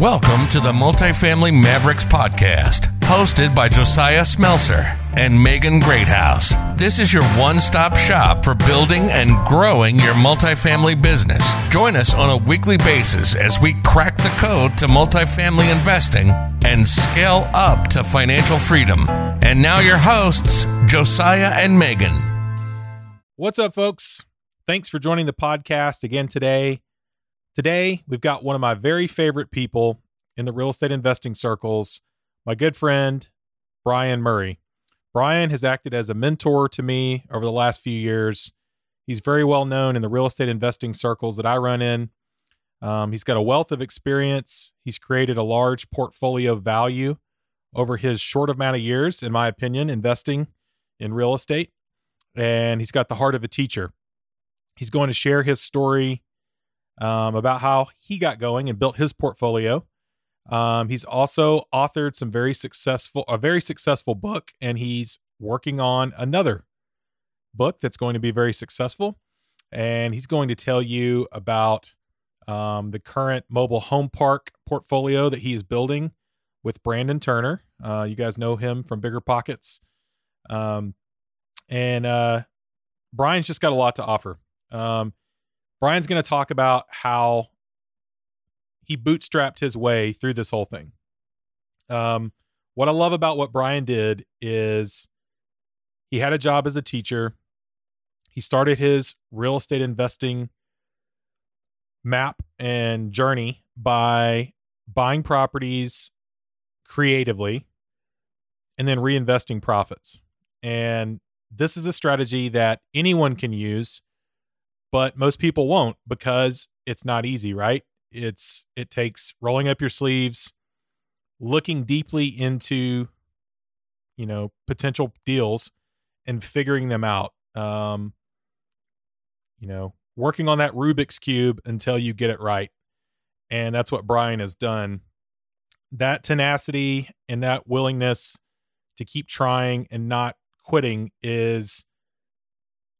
Welcome to the Multifamily Mavericks Podcast, hosted by Josiah Smelser and Megan Greathouse. This is your one stop shop for building and growing your multifamily business. Join us on a weekly basis as we crack the code to multifamily investing and scale up to financial freedom. And now, your hosts, Josiah and Megan. What's up, folks? Thanks for joining the podcast again today. Today, we've got one of my very favorite people in the real estate investing circles, my good friend, Brian Murray. Brian has acted as a mentor to me over the last few years. He's very well known in the real estate investing circles that I run in. Um, he's got a wealth of experience. He's created a large portfolio value over his short amount of years, in my opinion, investing in real estate. And he's got the heart of a teacher. He's going to share his story um, about how he got going and built his portfolio. Um, he's also authored some very successful, a very successful book, and he's working on another book that's going to be very successful. And he's going to tell you about um, the current mobile home park portfolio that he is building with Brandon Turner. Uh, you guys know him from Bigger Pockets. Um, and uh, Brian's just got a lot to offer. Um, Brian's going to talk about how he bootstrapped his way through this whole thing. Um, what I love about what Brian did is he had a job as a teacher. He started his real estate investing map and journey by buying properties creatively and then reinvesting profits. And this is a strategy that anyone can use but most people won't because it's not easy, right? It's it takes rolling up your sleeves, looking deeply into you know, potential deals and figuring them out. Um you know, working on that Rubik's cube until you get it right. And that's what Brian has done. That tenacity and that willingness to keep trying and not quitting is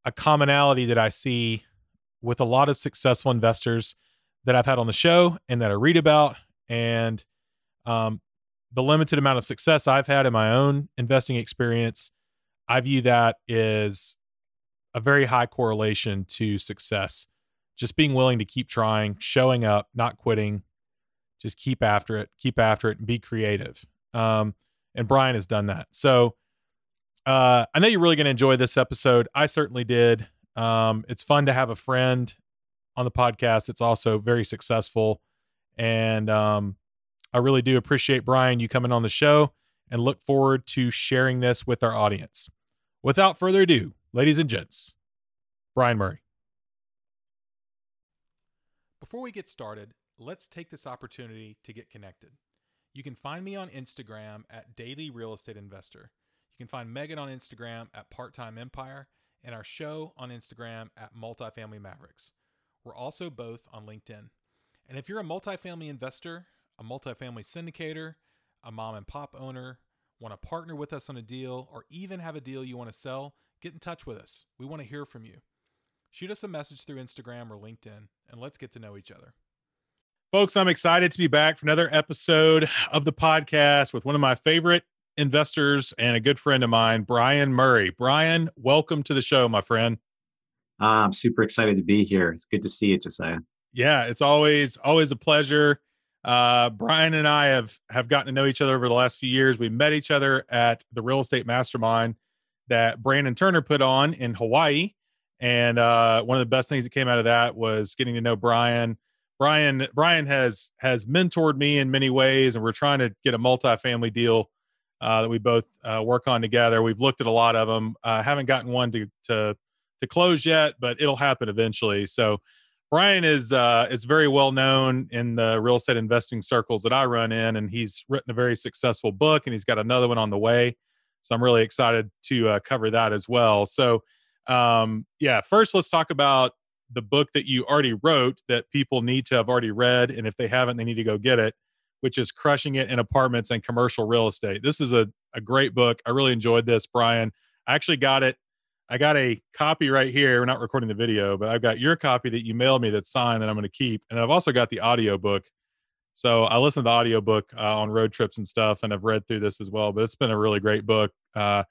a commonality that I see with a lot of successful investors that I've had on the show and that I read about. And um, the limited amount of success I've had in my own investing experience, I view that is a very high correlation to success. Just being willing to keep trying, showing up, not quitting, just keep after it, keep after it, and be creative. Um, and Brian has done that. So uh, I know you're really going to enjoy this episode. I certainly did. Um, it's fun to have a friend on the podcast. It's also very successful. And um, I really do appreciate Brian you coming on the show and look forward to sharing this with our audience. Without further ado, ladies and gents, Brian Murray. Before we get started, let's take this opportunity to get connected. You can find me on Instagram at Daily Real Estate Investor. You can find Megan on Instagram at Part Time Empire and our show on Instagram at Multifamily Mavericks. We're also both on LinkedIn. And if you're a multifamily investor, a multifamily syndicator, a mom and pop owner, want to partner with us on a deal, or even have a deal you want to sell, get in touch with us. We want to hear from you. Shoot us a message through Instagram or LinkedIn, and let's get to know each other. Folks, I'm excited to be back for another episode of the podcast with one of my favorite investors and a good friend of mine, Brian Murray. Brian, welcome to the show, my friend. Uh, I'm super excited to be here. It's good to see you, Josiah. Yeah, it's always always a pleasure. Uh, Brian and I have have gotten to know each other over the last few years. We met each other at the real estate mastermind that Brandon Turner put on in Hawaii, and uh, one of the best things that came out of that was getting to know Brian. Brian Brian has has mentored me in many ways, and we're trying to get a multifamily deal uh, that we both uh, work on together. We've looked at a lot of them. Uh, haven't gotten one to to to close yet, but it'll happen eventually. So Brian is uh, is very well known in the real estate investing circles that I run in, and he's written a very successful book, and he's got another one on the way. So I'm really excited to uh, cover that as well. So um, yeah, first let's talk about the book that you already wrote that people need to have already read, and if they haven't, they need to go get it which is Crushing It in Apartments and Commercial Real Estate. This is a, a great book. I really enjoyed this, Brian. I actually got it. I got a copy right here. We're not recording the video, but I've got your copy that you mailed me that's signed that I'm going to keep. And I've also got the audio book So I listened to the audiobook uh, on road trips and stuff, and I've read through this as well. But it's been a really great book. Uh,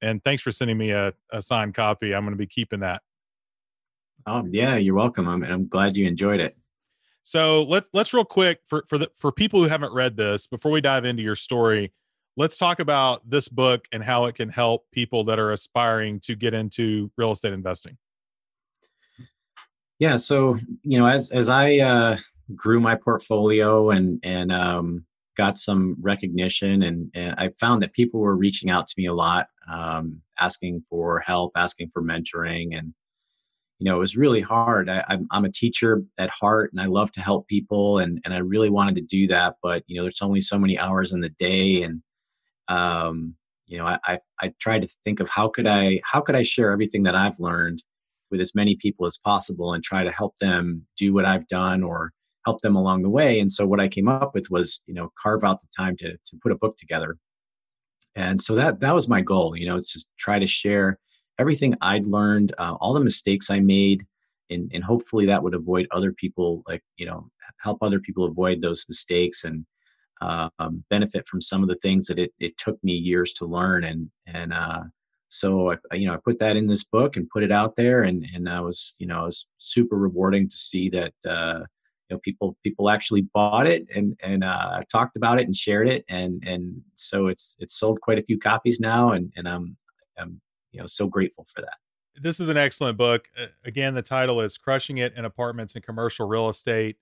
and thanks for sending me a, a signed copy. I'm going to be keeping that. Oh yeah, you're welcome. I'm, I'm glad you enjoyed it. So let's let's real quick for for the for people who haven't read this before we dive into your story. Let's talk about this book and how it can help people that are aspiring to get into real estate investing. Yeah, so you know, as as I uh, grew my portfolio and and um, got some recognition, and and I found that people were reaching out to me a lot, um, asking for help, asking for mentoring, and you know, it was really hard. I, I'm I'm a teacher at heart, and I love to help people, and and I really wanted to do that, but you know, there's only so many hours in the day, and um, you know, I, I I tried to think of how could I how could I share everything that I've learned with as many people as possible and try to help them do what I've done or help them along the way. And so what I came up with was, you know, carve out the time to to put a book together. And so that that was my goal. You know, it's just try to share everything I'd learned, uh, all the mistakes I made, and and hopefully that would avoid other people, like you know, help other people avoid those mistakes and uh, um, benefit from some of the things that it it took me years to learn. And and uh, so I, you know, I put that in this book and put it out there, and and I was you know, it was super rewarding to see that. Uh, you know, people people actually bought it and and uh, talked about it and shared it, and and so it's it's sold quite a few copies now, and and I'm I'm you know so grateful for that. This is an excellent book. Again the title is crushing it in apartments and commercial real estate.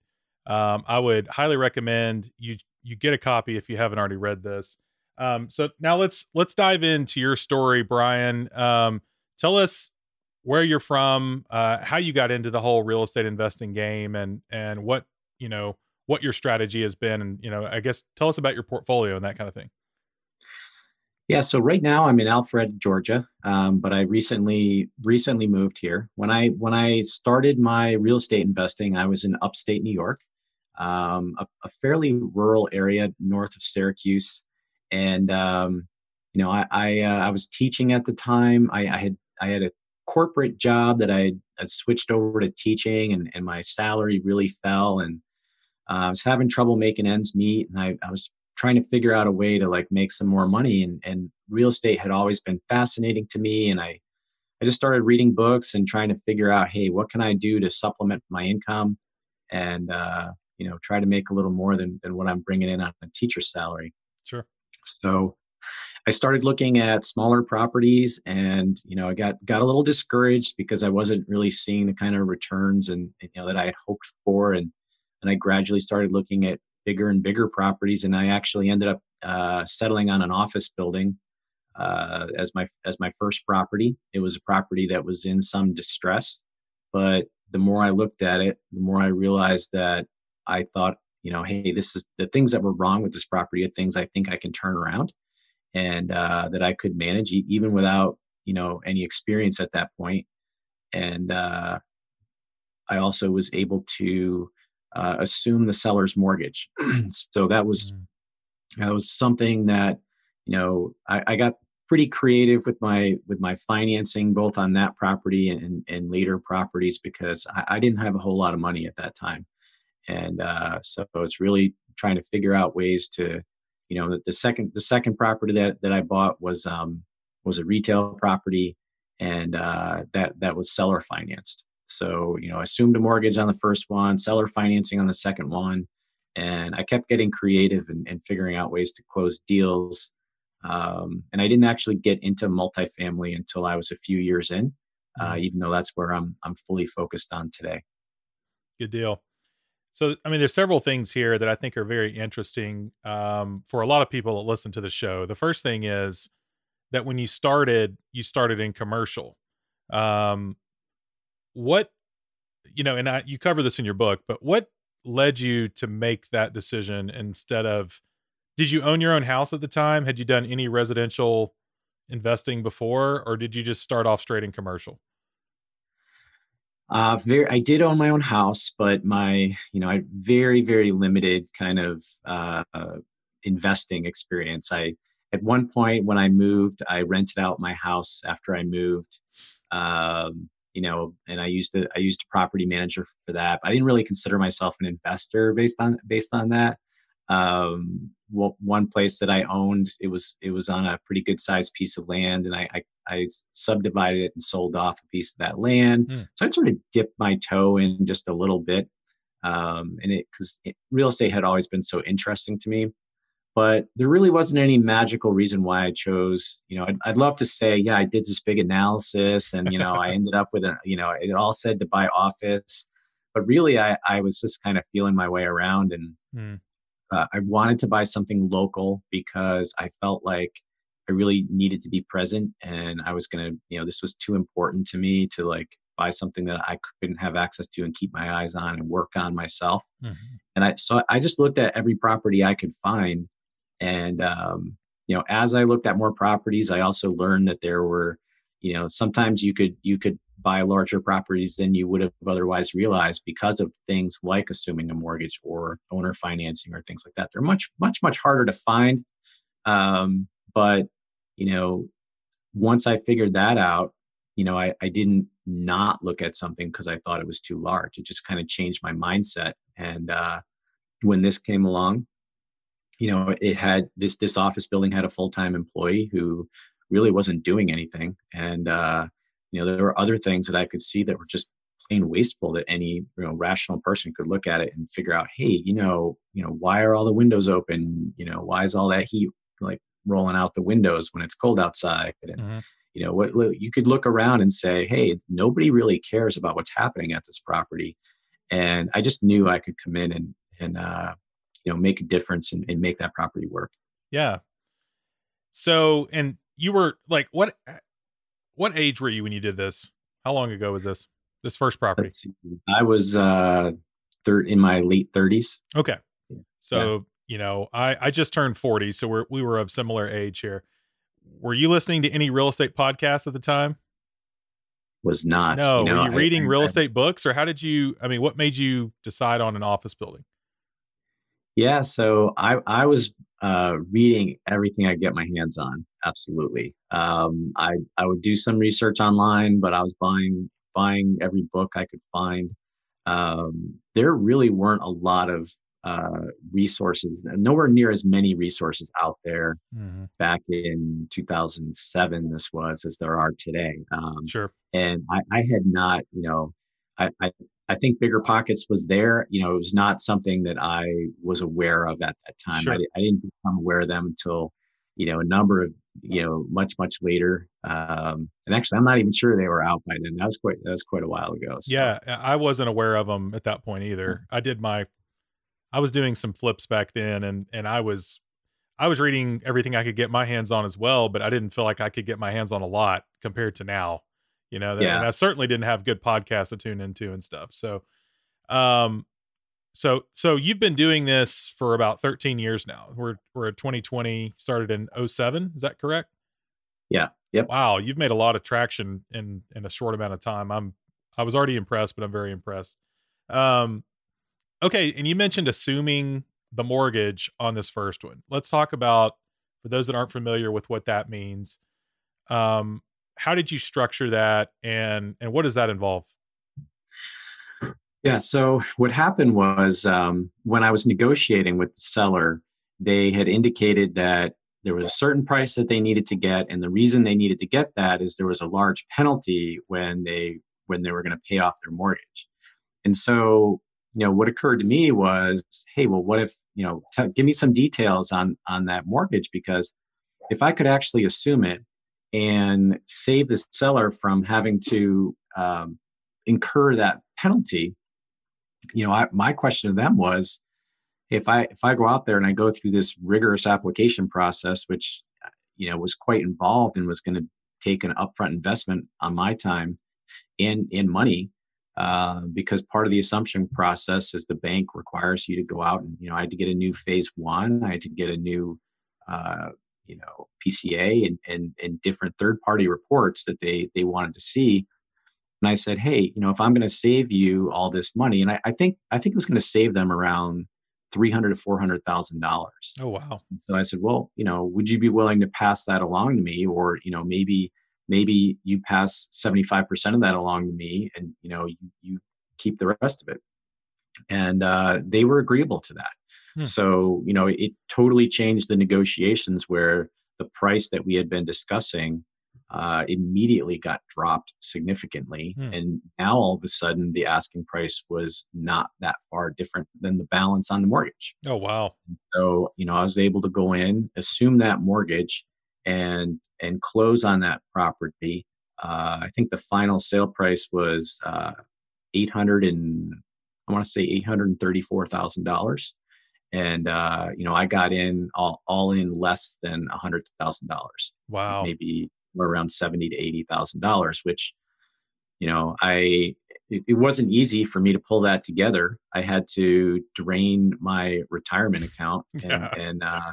Um, i would highly recommend you you get a copy if you haven't already read this. Um, so now let's let's dive into your story brian. Um, tell us where you're from uh, how you got into the whole real estate investing game and and what you know what your strategy has been and you know i guess tell us about your portfolio and that kind of thing yeah, so right now I'm in Alpharetta, Georgia, um, but I recently recently moved here. When I when I started my real estate investing, I was in upstate New York, um, a, a, fairly rural area north of Syracuse, and um, you know I I, uh, I, was teaching at the time. I, I, had I had a corporate job that I had switched over to teaching, and, and my salary really fell, and uh, I was having trouble making ends meet, and I, I was trying to figure out a way to like make some more money and, and real estate had always been fascinating to me and i i just started reading books and trying to figure out hey what can i do to supplement my income and uh, you know try to make a little more than, than what i'm bringing in on a teacher's salary. Sure. So i started looking at smaller properties and you know i got got a little discouraged because i wasn't really seeing the kind of returns and you know that i had hoped for and and i gradually started looking at bigger and bigger properties, and I actually ended up uh, settling on an office building uh, as my as my first property. It was a property that was in some distress, but the more I looked at it, the more I realized that I thought, you know, hey, this is the things that were wrong with this property are things I think I can turn around, and uh, that I could manage even without you know any experience at that point. And uh, I also was able to uh, assume the seller's mortgage. so that was mm. that was something that you know I, I, got pretty creative with my with my financing both on that property and and later properties because I, I didn't have a whole lot of money at that time, and uh, so it's really trying to figure out ways to you know the, the second the second property that that I bought was um was a retail property and uh, that that was seller financed so, you know, I assumed a mortgage on the first one, seller financing on the second one. And I kept getting creative and, and figuring out ways to close deals. Um, and I didn't actually get into multifamily until I was a few years in, uh, mm-hmm. even though that's where I'm, I'm fully focused on today. Good deal. So, I mean, there's several things here that I think are very interesting um, for a lot of people that listen to the show. The first thing is that when you started, you started in commercial. Um, what you know and I, you cover this in your book but what led you to make that decision instead of did you own your own house at the time had you done any residential investing before or did you just start off straight in commercial uh, very, I did own my own house, but my, you know, I very, very limited kind of uh, investing experience. I, at one point when I moved, I rented out my house after I moved. Um, you know, and I used to I used a property manager for that. But I didn't really consider myself an investor based on based on that. Um, well, one place that I owned, it was it was on a pretty good sized piece of land, and I, I, I subdivided it and sold off a piece of that land. Mm. So I sort of dipped my toe in just a little bit, um, and it because real estate had always been so interesting to me. But there really wasn't any magical reason why I chose. You know, I'd, I'd love to say, yeah, I did this big analysis, and you know, I ended up with a, you know, it all said to buy office, but really, I I was just kind of feeling my way around and. Mm uh, I wanted to buy something local because I felt like I really needed to be present and I was going to, you know, this was too important to me to like buy something that I couldn't have access to and keep my eyes on and work on myself. Mm-hmm. And I, so I just looked at every property I could find. And, um, you know, as I looked at more properties, I also learned that there were, you know, sometimes you could, you could buy larger properties than you would have otherwise realized because of things like assuming a mortgage or owner financing or things like that. They're much, much, much harder to find. Um, but, you know, once I figured that out, you know, I, I didn't not look at something because I thought it was too large. It just kind of changed my mindset. And uh, when this came along, you know, it had this this office building had a full time employee who really wasn't doing anything, and uh, you know there were other things that i could see that were just plain wasteful that any you know rational person could look at it and figure out hey you know you know why are all the windows open? You know why is all that heat like rolling out the windows when it's cold outside? And mm-hmm. you know what you could look around and say hey nobody really cares about what's happening at this property. And i just knew i could come in and and uh you know make a difference and, and make that property work yeah so and you were like what what age were you when you did this? How long ago was this? This first property? I was uh thir- in my late 30s. Okay. So, yeah. you know, I I just turned 40, so we're we were of similar age here. Were you listening to any real estate podcasts at the time? Was not. No, you know, were you reading I, real I, estate books or how did you I mean, what made you decide on an office building? Yeah, so I I was uh, reading everything I get my hands on. Absolutely. Um, I I would do some research online, but I was buying buying every book I could find. Um, there really weren't a lot of uh, resources, nowhere near as many resources out there mm-hmm. back in 2007. This was as there are today. Um, sure. And I, I had not, you know, I, I I think Bigger Pockets was there. You know, it was not something that I was aware of at that time. Sure. I, I, didn't become aware of them until, you know, a number of, you know, much, much later. Um, and actually, I'm not even sure they were out by then. That was quite, that was quite a while ago. So. Yeah. I wasn't aware of them at that point either. I did my, I was doing some flips back then and, and I was, I was reading everything I could get my hands on as well, but I didn't feel like I could get my hands on a lot compared to now you know yeah. and i certainly didn't have good podcasts to tune into and stuff. So um so so you've been doing this for about 13 years now. We're we're at 2020 started in 07 is that correct? Yeah yep. Wow you've made a lot of traction in in a short amount of time. I'm i was already impressed but i'm very impressed. Um okay and you mentioned assuming the mortgage on this first one. Let's talk about for those that aren't familiar with what that means um how did you structure that and and what does that involve? Yeah so what happened was um, when i was negotiating with the seller they had indicated that there was a certain price that they needed to get and the reason they needed to get that is there was a large penalty when they when they were going to pay off their mortgage. And so you know what occurred to me was hey well what if you know t- give me some details on on that mortgage because if i could actually assume it and save the seller from having to um, incur that penalty. You know I, my question to them was if i if i go out there and i go through this rigorous application process which you know was quite involved and was going to take an upfront investment on my time and in money uh, because part of the assumption process is the bank requires you to go out and you know i had to get a new phase one i had to get a new uh, you know PCA and and, and different third party reports that they they wanted to see. And I said, hey, you know, if I'm going to save you all this money, and I, I think I think it was going to save them around three hundred to four hundred thousand dollars. Oh wow! And so I said, well, you know, would you be willing to pass that along to me, or you know, maybe maybe you pass seventy five percent of that along to me, and you know, you, you keep the rest of it. And uh, they were agreeable to that. Hmm. So, you know, it totally changed the negotiations where the price that we had been discussing uh, immediately got dropped significantly. Hmm. And now all of a sudden, the asking price was not that far different than the balance on the mortgage. Oh, wow. So, you know, I was able to go in, assume that mortgage, and and close on that property. Uh, I think the final sale price was uh, eight hundred and I want to say eight hundred thirty-four thousand dollars, and uh, you know I got in all all in less than a hundred thousand dollars. Wow, maybe around seventy to eighty thousand dollars, which you know I it, it, wasn't easy for me to pull that together. I had to drain my retirement account and, yeah. and uh,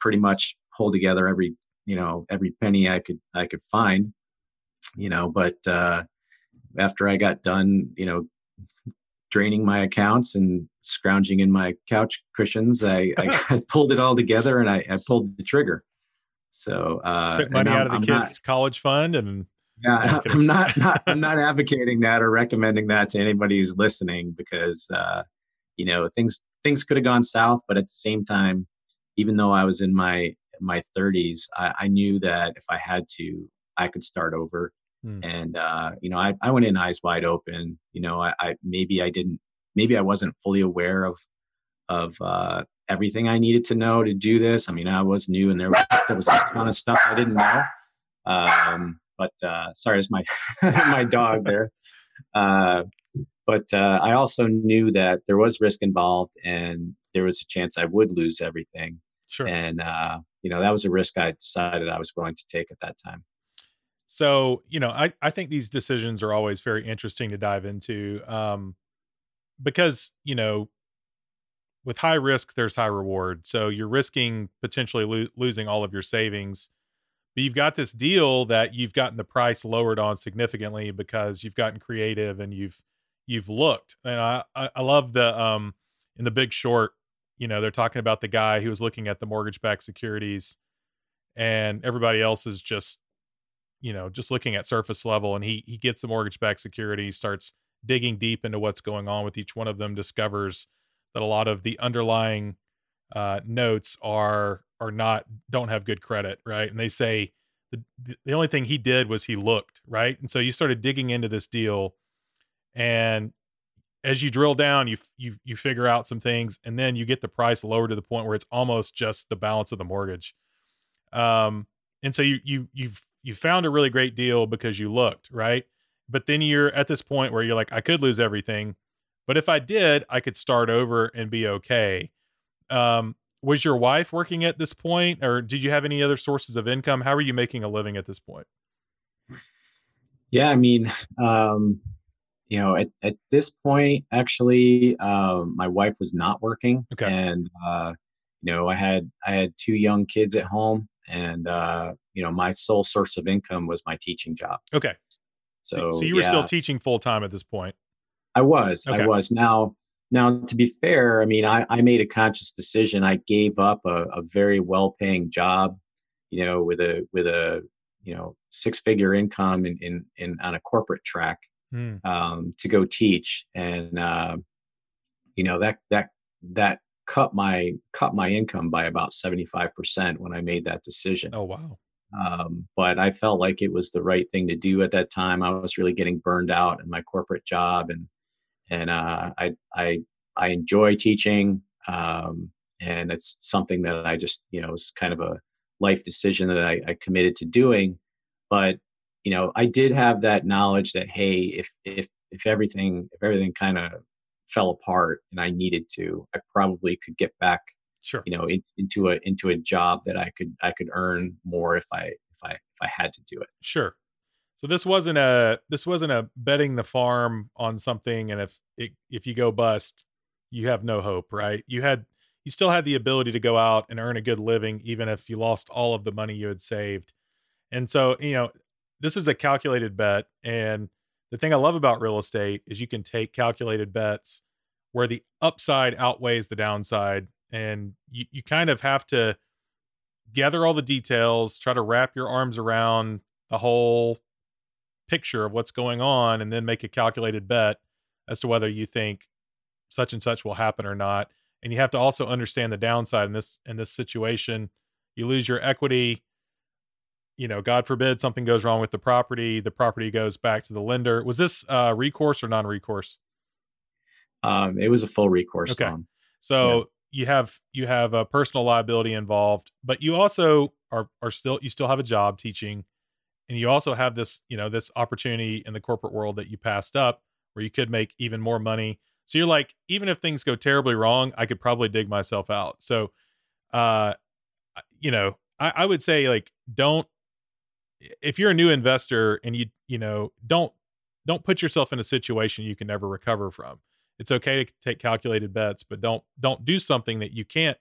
pretty much pull together every you know every penny I could I could find. You know, but uh, after I got done, you know, draining my accounts and scrounging in my couch cushions, I, I pulled it all together and I, I pulled the trigger. So uh, took money out of the I'm kids' not, college fund and yeah, I'm not, not I'm not advocating that or recommending that to anybody who's listening because uh, you know things things could have gone south, but at the same time, even though I was in my my 30s, I, I knew that if I had to, I could start over. Hmm. And uh, you know, I, I went in eyes wide open. You know, I, I maybe I didn't, maybe I wasn't fully aware of of uh, everything I needed to know to do this. I mean, I was new, and there was, there was a ton of stuff I didn't know. Um, but uh, sorry, it's my my dog there. Uh, but uh, I also knew that there was risk involved, and there was a chance I would lose everything. Sure. And uh, you know that was a risk I decided I was going to take at that time. So you know, I I think these decisions are always very interesting to dive into, um, because you know with high risk, there's high reward. So you're risking potentially lo- losing all of your savings. But you've got this deal that you've gotten the price lowered on significantly because you've gotten creative and you've you've looked. And I I love the um in the Big Short, you know, they're talking about the guy who was looking at the mortgage-backed securities, and everybody else is just you know just looking at surface level. And he he gets the mortgage-backed security, starts digging deep into what's going on with each one of them, discovers that a lot of the underlying uh, notes are are not don't have good credit, right? And they say the the only thing he did was he looked, right? And so you started digging into this deal, and as you drill down, you you you figure out some things, and then you get the price lower to the point where it's almost just the balance of the mortgage. Um, and so you you you've you found a really great deal because you looked, right? But then you're at this point where you're like, I could lose everything. But if I did, I could start over and be okay. Um, was your wife working at this point, or did you have any other sources of income? How are you making a living at this point? Yeah, I mean, um, you know, at, at this point, actually, um, my wife was not working, okay. and uh, you know, I had I had two young kids at home, and uh, you know, my sole source of income was my teaching job. Okay. So, so, you were yeah. still teaching full time at this point. I was. Okay. I was. Now, now to be fair, I mean, I, I made a conscious decision. I gave up a, a very well-paying job, you know, with a with a you know six-figure income in in, in on a corporate track mm. um, to go teach, and uh, you know that that that cut my cut my income by about 75% when I made that decision. Oh wow. Um, but I felt like it was the right thing to do at that time. I was really getting burned out in my corporate job and and uh, I I I enjoy teaching, um, and it's something that I just you know was kind of a life decision that I, I committed to doing. But you know, I did have that knowledge that hey, if if if everything if everything kind of fell apart and I needed to, I probably could get back sure you know in, into a into a job that I could I could earn more if I if I if I had to do it. Sure. So this wasn't a this wasn't a betting the farm on something, and if it, if you go bust, you have no hope, right? You had you still had the ability to go out and earn a good living, even if you lost all of the money you had saved. And so, you know, this is a calculated bet. And the thing I love about real estate is you can take calculated bets where the upside outweighs the downside. And you, you kind of have to gather all the details, try to wrap your arms around the whole picture of what's going on and then make a calculated bet as to whether you think such and such will happen or not. and you have to also understand the downside in this in this situation. You lose your equity. You know, God forbid something goes wrong with the property. The property goes back to the lender. Was this uh, recourse or non-recourse? Um, it was a full recourse Okay. loan. So Yeah. you have you have a personal liability involved, but you also are are still you still have a job teaching, and you also have this you know this opportunity in the corporate world that you passed up where you could make even more money. So you're like, even if things go terribly wrong, I could probably dig myself out. So, uh, you know, I, I would say like don't if you're a new investor and you you know don't don't put yourself in a situation you can never recover from. It's okay to take calculated bets but don't don't do something that you can't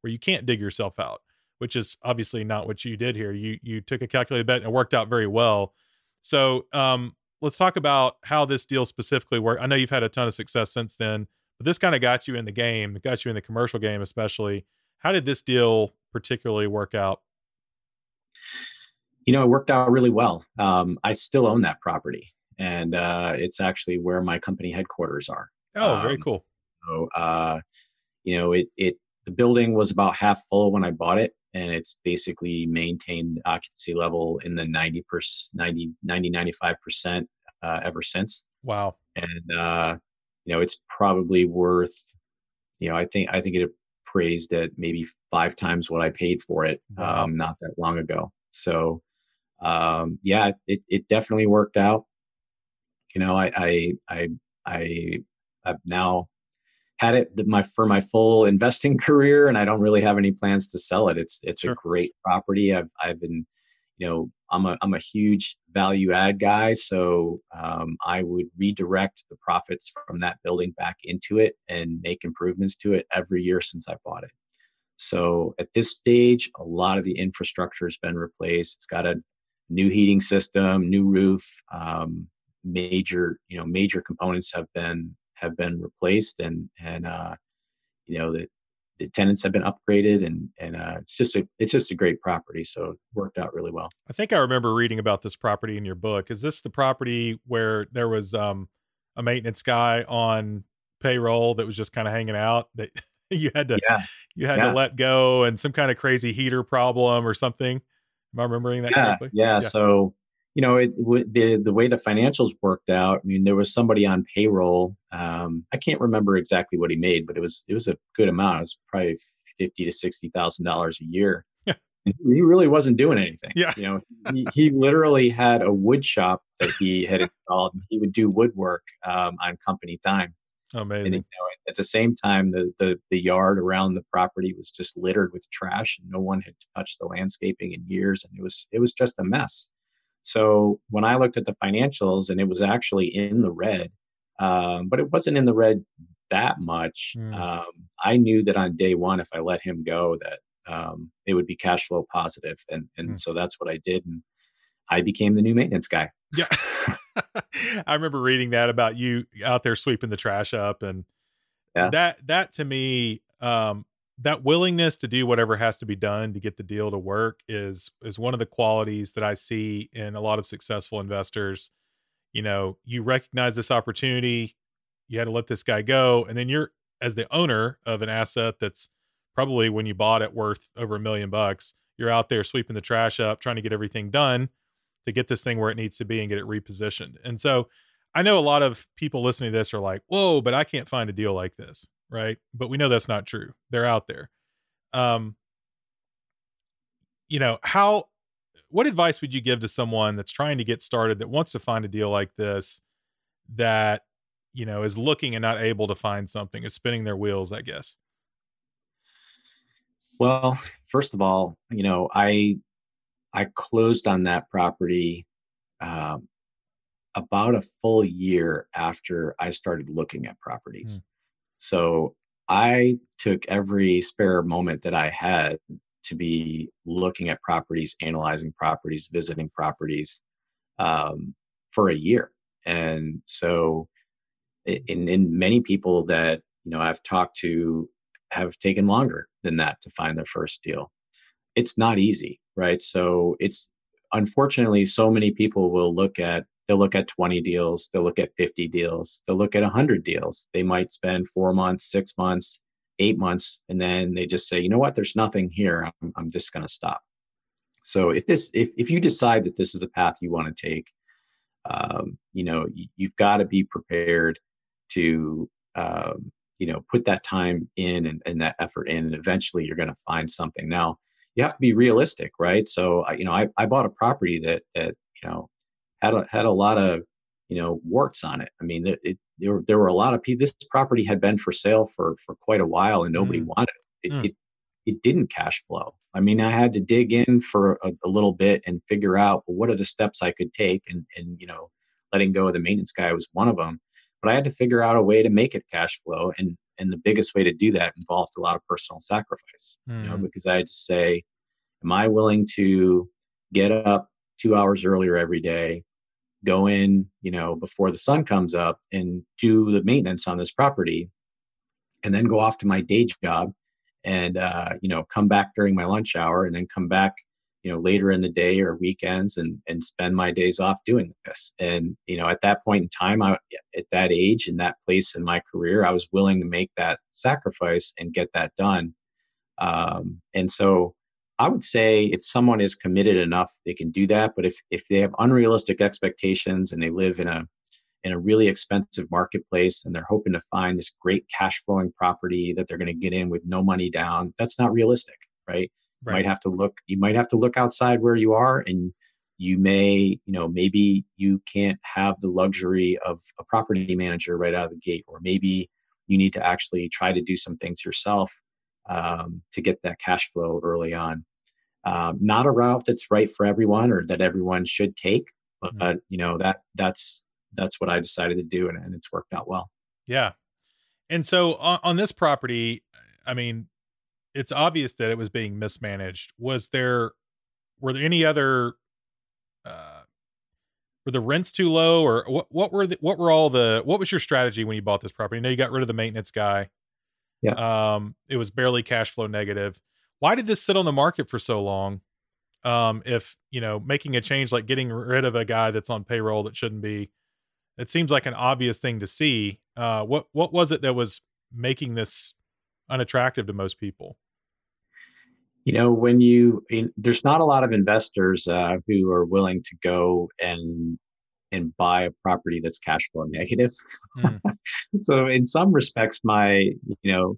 where you can't dig yourself out which is obviously not what you did here. You you took a calculated bet and it worked out very well. So um let's talk about how this deal specifically worked i know you've had a ton of success since then but this kind of got you in the game it got you in the commercial game especially. How did this deal particularly work out You know, it worked out really well. Um, I still own that property, and uh, it's actually where my company headquarters are. oh very Um, cool So, uh, you know, it it the building was about half full when I bought it, and it's basically maintained occupancy level in the 90 percent, 90, 90, 95 percent uh, ever since. wow And uh, you know, it's probably worth, you know, I think I think it appraised at maybe five times what I paid for it Wow. um, not that long ago. So, um, yeah, it it definitely worked out. You know, I I I I I've now had it my for my full investing career, and I don't really have any plans to sell it. It's it's Sure. a great property. I've I've been, you know, I'm a I'm a huge value add guy, so um, I would redirect the profits from that building back into it and make improvements to it every year since I bought it. So at this stage, a lot of the infrastructure has been replaced. It's got a new heating system, new roof, um, major you know major components have been have been replaced, and and uh, you know the the tenants have been upgraded, and and uh, it's just a it's just a great property. So it worked out really well. I think I remember reading about this property in your book. Is this the property where there was um, a maintenance guy on payroll that was just kind of hanging out that you had to Yeah, you had yeah. to let go and some kind of crazy heater problem or something? Am I remembering that yeah, correctly? yeah. So you know it, w- the the way the financials worked out. I mean, there was somebody on payroll. Um, I can't remember exactly what he made, but it was it was a good amount. It was probably fifty to sixty thousand dollars a year. Yeah. And he really wasn't doing anything. Yeah. You know, he, he literally had a wood shop that he had installed. He would do woodwork um, on company time. And Amazing. you know, at the same time, the, the the yard around the property was just littered with trash, and no one had touched the landscaping in years, and it was it was just a mess. So when I looked at the financials, and it was actually in the red, um, but it wasn't in the red that much. Mm. Um, I knew that on day one, if I let him go, that um, it would be cash flow positive, and and Mm. so that's what I did, and I became the new maintenance guy. Yeah. I remember reading that about you out there sweeping the trash up and Yeah. that that to me um that willingness to do whatever has to be done to get the deal to work is is one of the qualities that I see in a lot of successful investors. You know, you recognize this opportunity, you had to let this guy go and then you're as the owner of an asset that's probably when you bought it worth over a million bucks, you're out there sweeping the trash up trying to get everything done to get this thing where it needs to be and get it repositioned. And so I know a lot of people listening to this are like, whoa, but I can't find a deal like this. Right. But we know that's not true. They're out there. Um, you know, how, what advice would you give to someone that's trying to get started that wants to find a deal like this that, you know, is looking and not able to find something, is spinning their wheels, I guess? Well, first of all, you know, I I closed on that property um, about a full year after I started looking at properties. So I took every spare moment that I had to be looking at properties, analyzing properties, visiting properties um, for a year. And so, in, in many people that you know I've talked to have taken longer than that to find their first deal. It's not easy, right? So it's unfortunately so many people will look at they'll look at 20 deals, they'll look at 50 deals, they'll look at 100 deals. They might spend 4 months, 6 months, eight months, and then they just say, you know what, there's nothing here. I'm, I'm just going to stop. So if this, if, if you decide that this is a path you want to take, um, you know, you, you've got to be prepared to, um, you know, put that time in and, and that effort in, and eventually you're going to find something. Now, you have to be realistic, right? So, you know, I, I bought a property that that you know had a, had a lot of you know warts on it. I mean, it, it, there were, there were a lot of people. This property had been for sale for for quite a while, and nobody mm. wanted it. It, mm. it. it, didn't cash flow. I mean, I had to dig in for a, a little bit and figure out well, what are the steps I could take, and and you know, letting go of the maintenance guy was one of them. But I had to figure out a way to make it cash flow, and and the biggest way to do that involved a lot of personal sacrifice. Mm. You know, hmm. because I had to say, am I willing to get up two hours earlier every day, go in, you know, before the sun comes up and do the maintenance on this property, and then go off to my day job and, uh, you know, come back during my lunch hour and then come back, you know, later in the day or weekends and, and spend my days off doing this. And, you know, at that point in time, I, at that age and that place in my career, I was willing to make that sacrifice and get that done. Um, and so, I would say if someone is committed enough, they can do that. But if if they have unrealistic expectations and they live in a in a really expensive marketplace and they're hoping to find this great cash flowing property that they're going to get in with no money down, that's not realistic, right? Right? Might have to look. You might have to look outside where you are, and you may, you know, maybe you can't have the luxury of a property manager right out of the gate, or maybe you need to actually try to do some things yourself um, to get that cash flow early on. Um, not a route that's right for everyone or that everyone should take, but mm-hmm. you know that that's that's what I decided to do, and, and it's worked out well. Yeah, and so on, on this property, I mean, it's obvious that it was being mismanaged. Was there were there any other uh, were the rents too low, or what? What were the, what were all the what was your strategy when you bought this property? I know you got rid of the maintenance guy. Yeah. Um, it was barely cash flow negative. Why did this sit on the market for so long? Um, if you know, making a change like getting rid of a guy that's on payroll that shouldn't be, it seems like an obvious thing to see. Uh, what what was it that was making this unattractive to most people? You know, when you in, there's not a lot of investors uh, who are willing to go and and buy a property that's cash flow negative. Mm. so in some respects, my you know,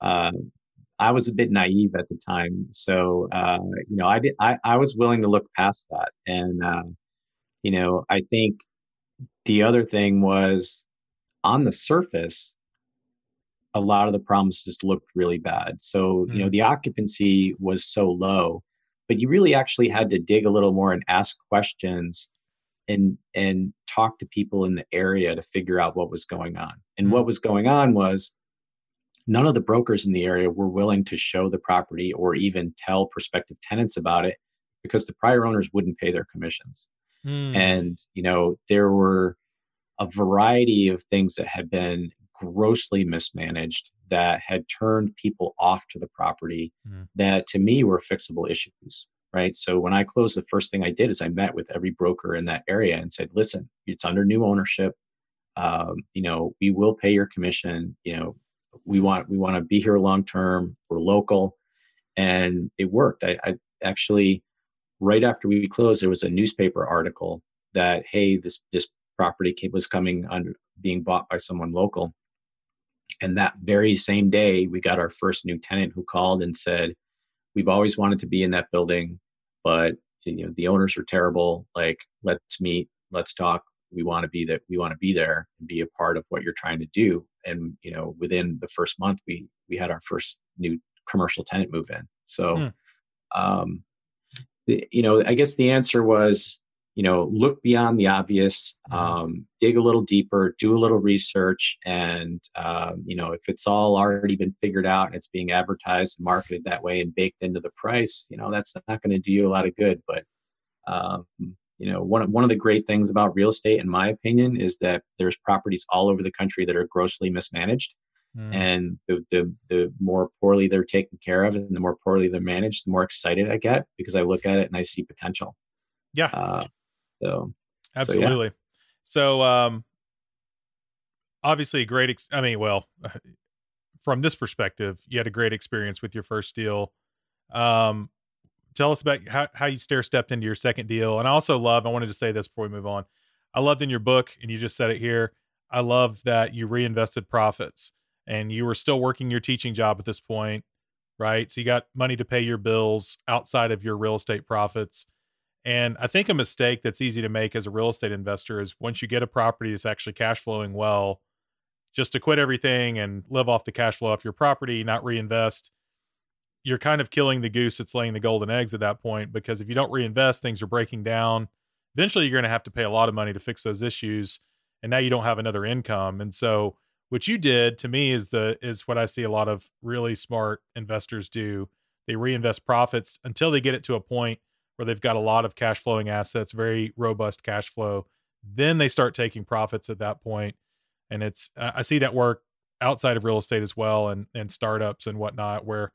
uh, I was a bit naive at the time. So uh, you know, I did I, I was willing to look past that, and uh, you know, I think the other thing was on the surface. A lot of the problems just looked really bad. So, mm. you know, hmm. the occupancy was so low, but you really actually had to dig a little more and ask questions and and talk to people in the area to figure out what was going on. And mm-hmm. what was going on was none of the brokers in the area were willing to show the property or even tell prospective tenants about it because the prior owners wouldn't pay their commissions. Mm. And you know, there were a variety of things that had been grossly mismanaged that had turned people off to the property mm. that to me were fixable issues right? So when I closed, the first thing I did is I met with every broker in that area and said, "Listen, it's under new ownership. Um, you know, we will pay your commission. You know, we want we want to be here long term. We're local." And it worked. I, I actually, right after we closed, there was a newspaper article that hey, this this property was coming under being bought by someone local. And that very same day, we got our first new tenant who called and said, we've always wanted to be in that building, but you know the owners are terrible. Like, let's meet, let's talk. We want to be that. We want to be there and be a part of what you're trying to do. And you know, within the first month, we we had our first new commercial tenant move in. So, hmm. um, the, you know, I guess the answer was you know look beyond the obvious um, dig a little deeper do a little research and um, you know if it's all already been figured out and it's being advertised and marketed that way and baked into the price you know that's not going to do you a lot of good. But um, you know one, one of the great things about real estate in my opinion is that there's properties all over the country that are grossly mismanaged. Mm. and the, the the more poorly they're taken care of and the more poorly they're managed the more excited i get because i look at it and i see potential. Yeah. Uh, so absolutely. So, yeah. so um, obviously, great. Ex- I mean, well, from this perspective, you had a great experience with your first deal. Um, tell us about how, how you stair stepped into your second deal. And I also love, I wanted to say this before we move on. I loved in your book, and you just said it here. I love that you reinvested profits and you were still working your teaching job at this point, right? So you got money to pay your bills outside of your real estate profits. And I think a mistake that's easy to make as a real estate investor is once you get a property that's actually cash flowing well, just to quit everything and live off the cash flow off your property, not reinvest, you're kind of killing the goose that's laying the golden eggs at that point because if you don't reinvest, things are breaking down. Eventually, you're going to have to pay a lot of money to fix those issues. And now you don't have another income. And so, what you did to me is the is what I see a lot of really smart investors do. They reinvest profits until they get it to a point where they've got a lot of cash flowing assets, very robust cash flow. Then they start taking profits at that point, and it's I see that work outside of real estate as well, and and startups and whatnot, where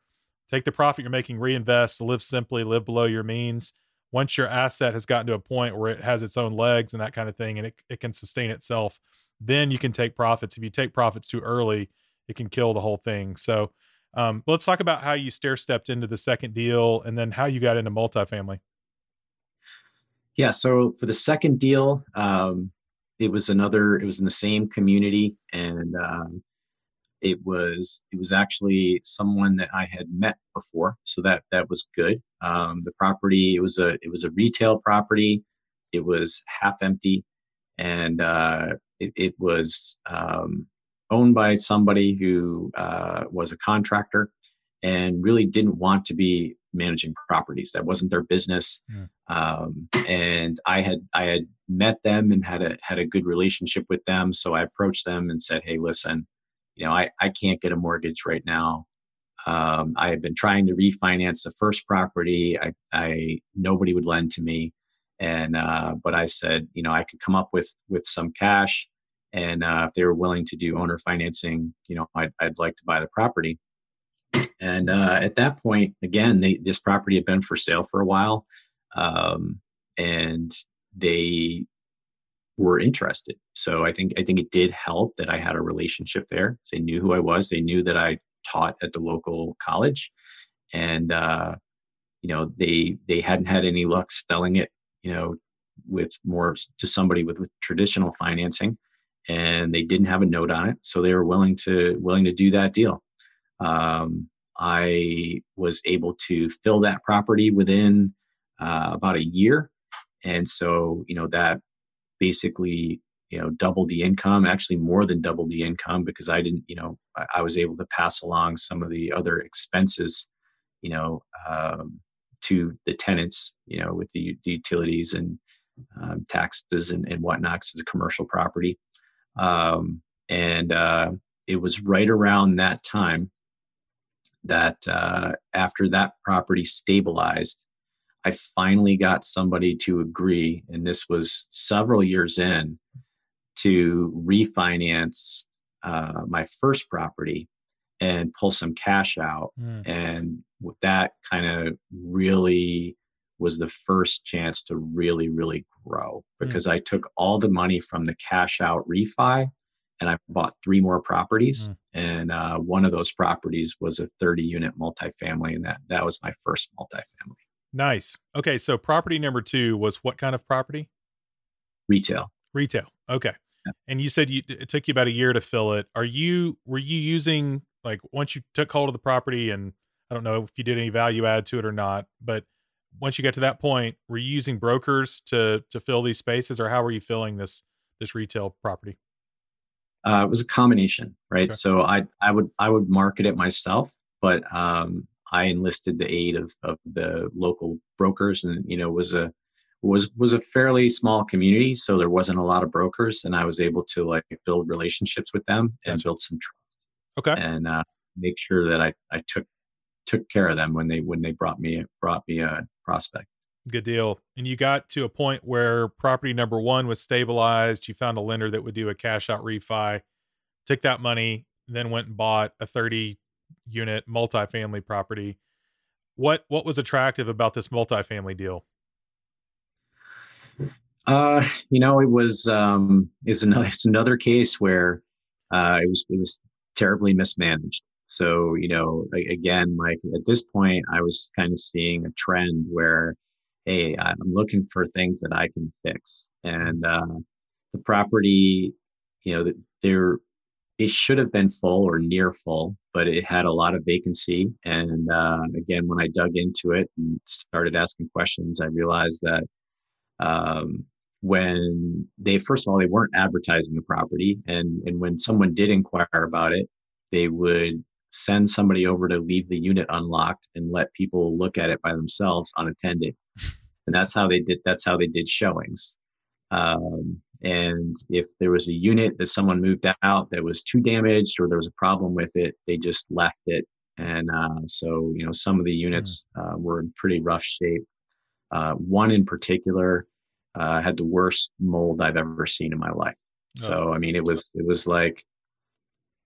take the profit you're making, reinvest, live simply, live below your means. Once your asset has gotten to a point where it has its own legs and that kind of thing, and it, it can sustain itself, then you can take profits. If you take profits too early, it can kill the whole thing. So um, let's talk about how you stair stepped into the second deal and then how you got into multifamily. Yeah. So for the second deal, um, it was another, it was in the same community and um, it was, it was actually someone that I had met before. So that, that was good. Um, the property, it was a, it was a retail property. It was half empty and uh, it, it, was um, owned by somebody who uh, was a contractor and really didn't want to be managing properties. That wasn't their business. Yeah. Um, and I had I had met them and had a had a good relationship with them. So I approached them and said, "Hey, listen, you know, I I can't get a mortgage right now. Um, I have been trying to refinance the first property. I, I nobody would lend to me, and uh, but I said, you know, I could come up with with some cash, and uh, if they were willing to do owner financing, you know, I'd, I'd like to buy the property. And uh, at that point, again, they, this property had been for sale for a while, um, and they were interested. So I think I think it did help that I had a relationship there. They knew who I was. They knew that I taught at the local college, and uh, you know they they hadn't had any luck selling it. You know, with more to somebody with, with traditional financing, and they didn't have a note on it, so they were willing to willing to do that deal. Um, I was able to fill that property within uh, about a year. And so, you know, that basically, you know, doubled the income, actually more than doubled the income because I didn't, you know, I, I was able to pass along some of the other expenses, you know, um, to the tenants, you know, with the, the utilities and um, taxes and, and whatnot, because it's a commercial property. Um, and uh, it was right around that time that uh, after that property stabilized, I finally got somebody to agree, and this was several years in, to refinance uh, my first property and pull some cash out. Mm. And that kind of really was the first chance to really, really grow hmm. because mm. I took all the money from the cash out refi and I bought three more properties. Mm. And uh, one of those properties was a 30 unit multifamily, and that that was my first multifamily. Nice. Okay, so property number two was what kind of property? Retail. Retail. Okay. Yeah. And you said you, it took you about a year to fill it. Are you were you using like once you took hold of the property and I don't know if you did any value add to it or not, but once you get to that point, were you using brokers to to fill these spaces, or how were you filling this this retail property? Uh, it was a combination, right? So I I would I would market it myself, but um, I enlisted the aid of of the local brokers, and you know was a was was a fairly small community, so there wasn't a lot of brokers, and I was able to like build relationships with them and build some trust. Okay, and uh, make sure that I I took took care of them when they when they brought me brought me a prospect. Good deal. And you got to a point where property number one was stabilized. You found a lender that would do a cash out refi, took that money, then went and bought a 30 unit multifamily property. What what was attractive about this multifamily deal? Uh, you know, it was um it's another it's another case where uh it was it was terribly mismanaged. So, you know, again, like at this point, I was kind of seeing a trend where, hey, I'm looking for things that I can fix. And uh, the property, you know, there, it should have been full or near full, but it had a lot of vacancy. And uh, again, when I dug into it and started asking questions, I realized that um, when they first of all they weren't advertising the property, and and when someone did inquire about it, they would send somebody over to leave the unit unlocked and let people look at it by themselves unattended. And that's how they did. That's how they did showings. Um, and if there was a unit that someone moved out that was too damaged or there was a problem with it, they just left it. And uh, so, you know, some of the units uh, were in pretty rough shape. Uh, one in particular uh, had the worst mold I've ever seen in my life. So, I mean, it was it was like,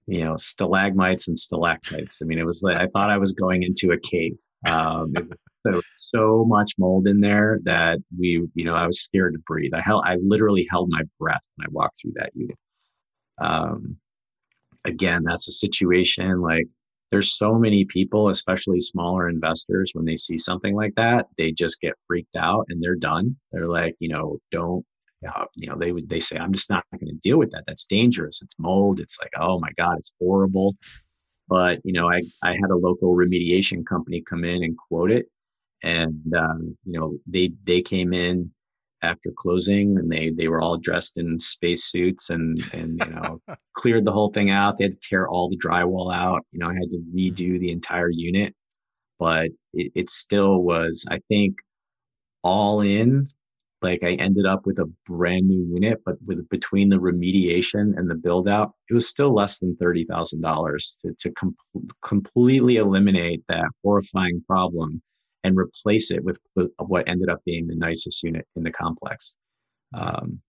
you know, stalagmites and stalactites. I mean, it was like I thought I was going into a cave. Um, it was, so much mold in there that we, you know, I was scared to breathe. I held, I literally held my breath when I walked through that unit. Um, again, that's a situation like there's so many people, especially smaller investors, when they see something like that, they just get freaked out and they're done. They're like, you know, don't, uh, you know, they would, they say, I'm just not going to deal with that. That's dangerous. It's mold. It's like, oh my God, it's horrible. But, you know, I, I had a local remediation company come in and quote it and um, you know they they came in after closing and they they were all dressed in space suits and and you know cleared the whole thing out they had to tear all the drywall out you know i had to redo the entire unit but it, it still was i think all in like i ended up with a brand new unit but with between the remediation and the build out it was still less than $30000 to, to com- completely eliminate that horrifying problem and replace it with, what ended up being the nicest unit in the complex. Um,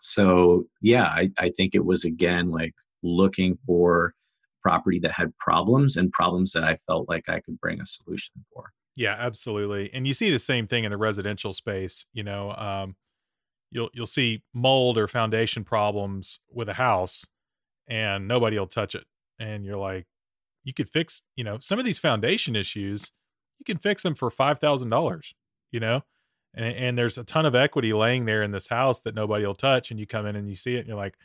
so yeah, I, I think it was again like looking for property that had problems and problems that I felt like I could bring a solution for. Yeah, absolutely. And you see the same thing in the residential space. You know, um, you'll you'll see mold or foundation problems with a house, and nobody will touch it. And you're like, you could fix. You know, some of these foundation issues you can fix them for five thousand dollars. You know, and, and there's a ton of equity laying there in this house that nobody will touch, and you come in and you see it, and you're like,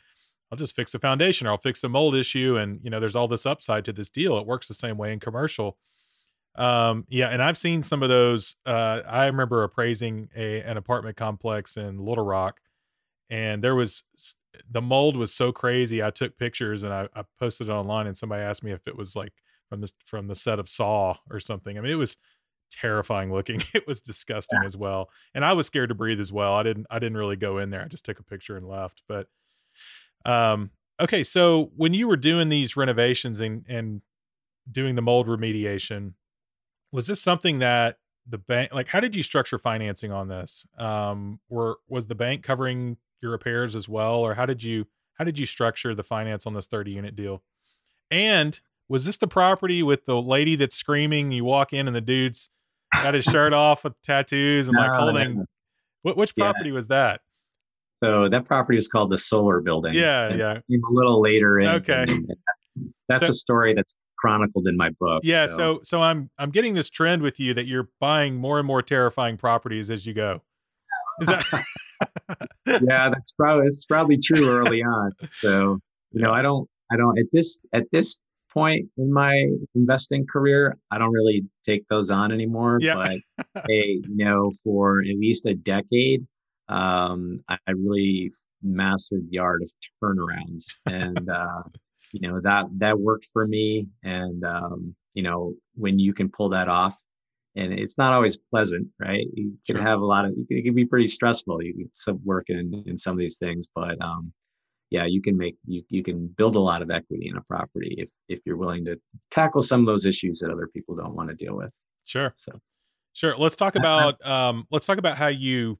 I'll just fix the foundation, or I'll fix the mold issue, and you know, there's all this upside to this deal. It works the same way in commercial. Um, yeah, and I've seen some of those. Uh, I remember appraising a an apartment complex in Little Rock, and there was the mold was so crazy. I took pictures and I, I posted it online, and somebody asked me if it was like from the from the set of Saw or something. I mean, it was terrifying looking. It was disgusting yeah. as well, and I was scared to breathe as well. I didn't I didn't really go in there. I just took a picture and left. But um, okay, so when you were doing these renovations and and doing the mold remediation, was this something that the bank like how did you structure financing on this? Um, were was the bank covering your repairs as well, or how did you how did you structure the finance on this 30 unit deal? And was this the property with the lady that's screaming? You walk in and the dude's got his shirt off with tattoos and no, like holding. No. Which property yeah. was that? So that property is called the Solar Building. Yeah, yeah. A little later in. Okay. In, that's so, a story that's chronicled in my book. Yeah, so. so so I'm I'm getting this trend with you that you're buying more and more terrifying properties as you go. Is that? yeah, that's probably it's probably true early on. So you know, I don't I don't at this at this point in my investing career, I don't really take those on anymore. Yeah. But hey, you know, for at least a decade, um, I, I really mastered the art of turnarounds, and uh, you know that that worked for me. And um, you know, when you can pull that off, and it's not always pleasant, right? You can sure. have a lot of it can be pretty stressful. You can work in in some of these things, but um, yeah, you can make you you can build a lot of equity in a property if if you're willing to tackle some of those issues that other people don't want to deal with. Sure. So, sure. Let's talk about um let's talk about how you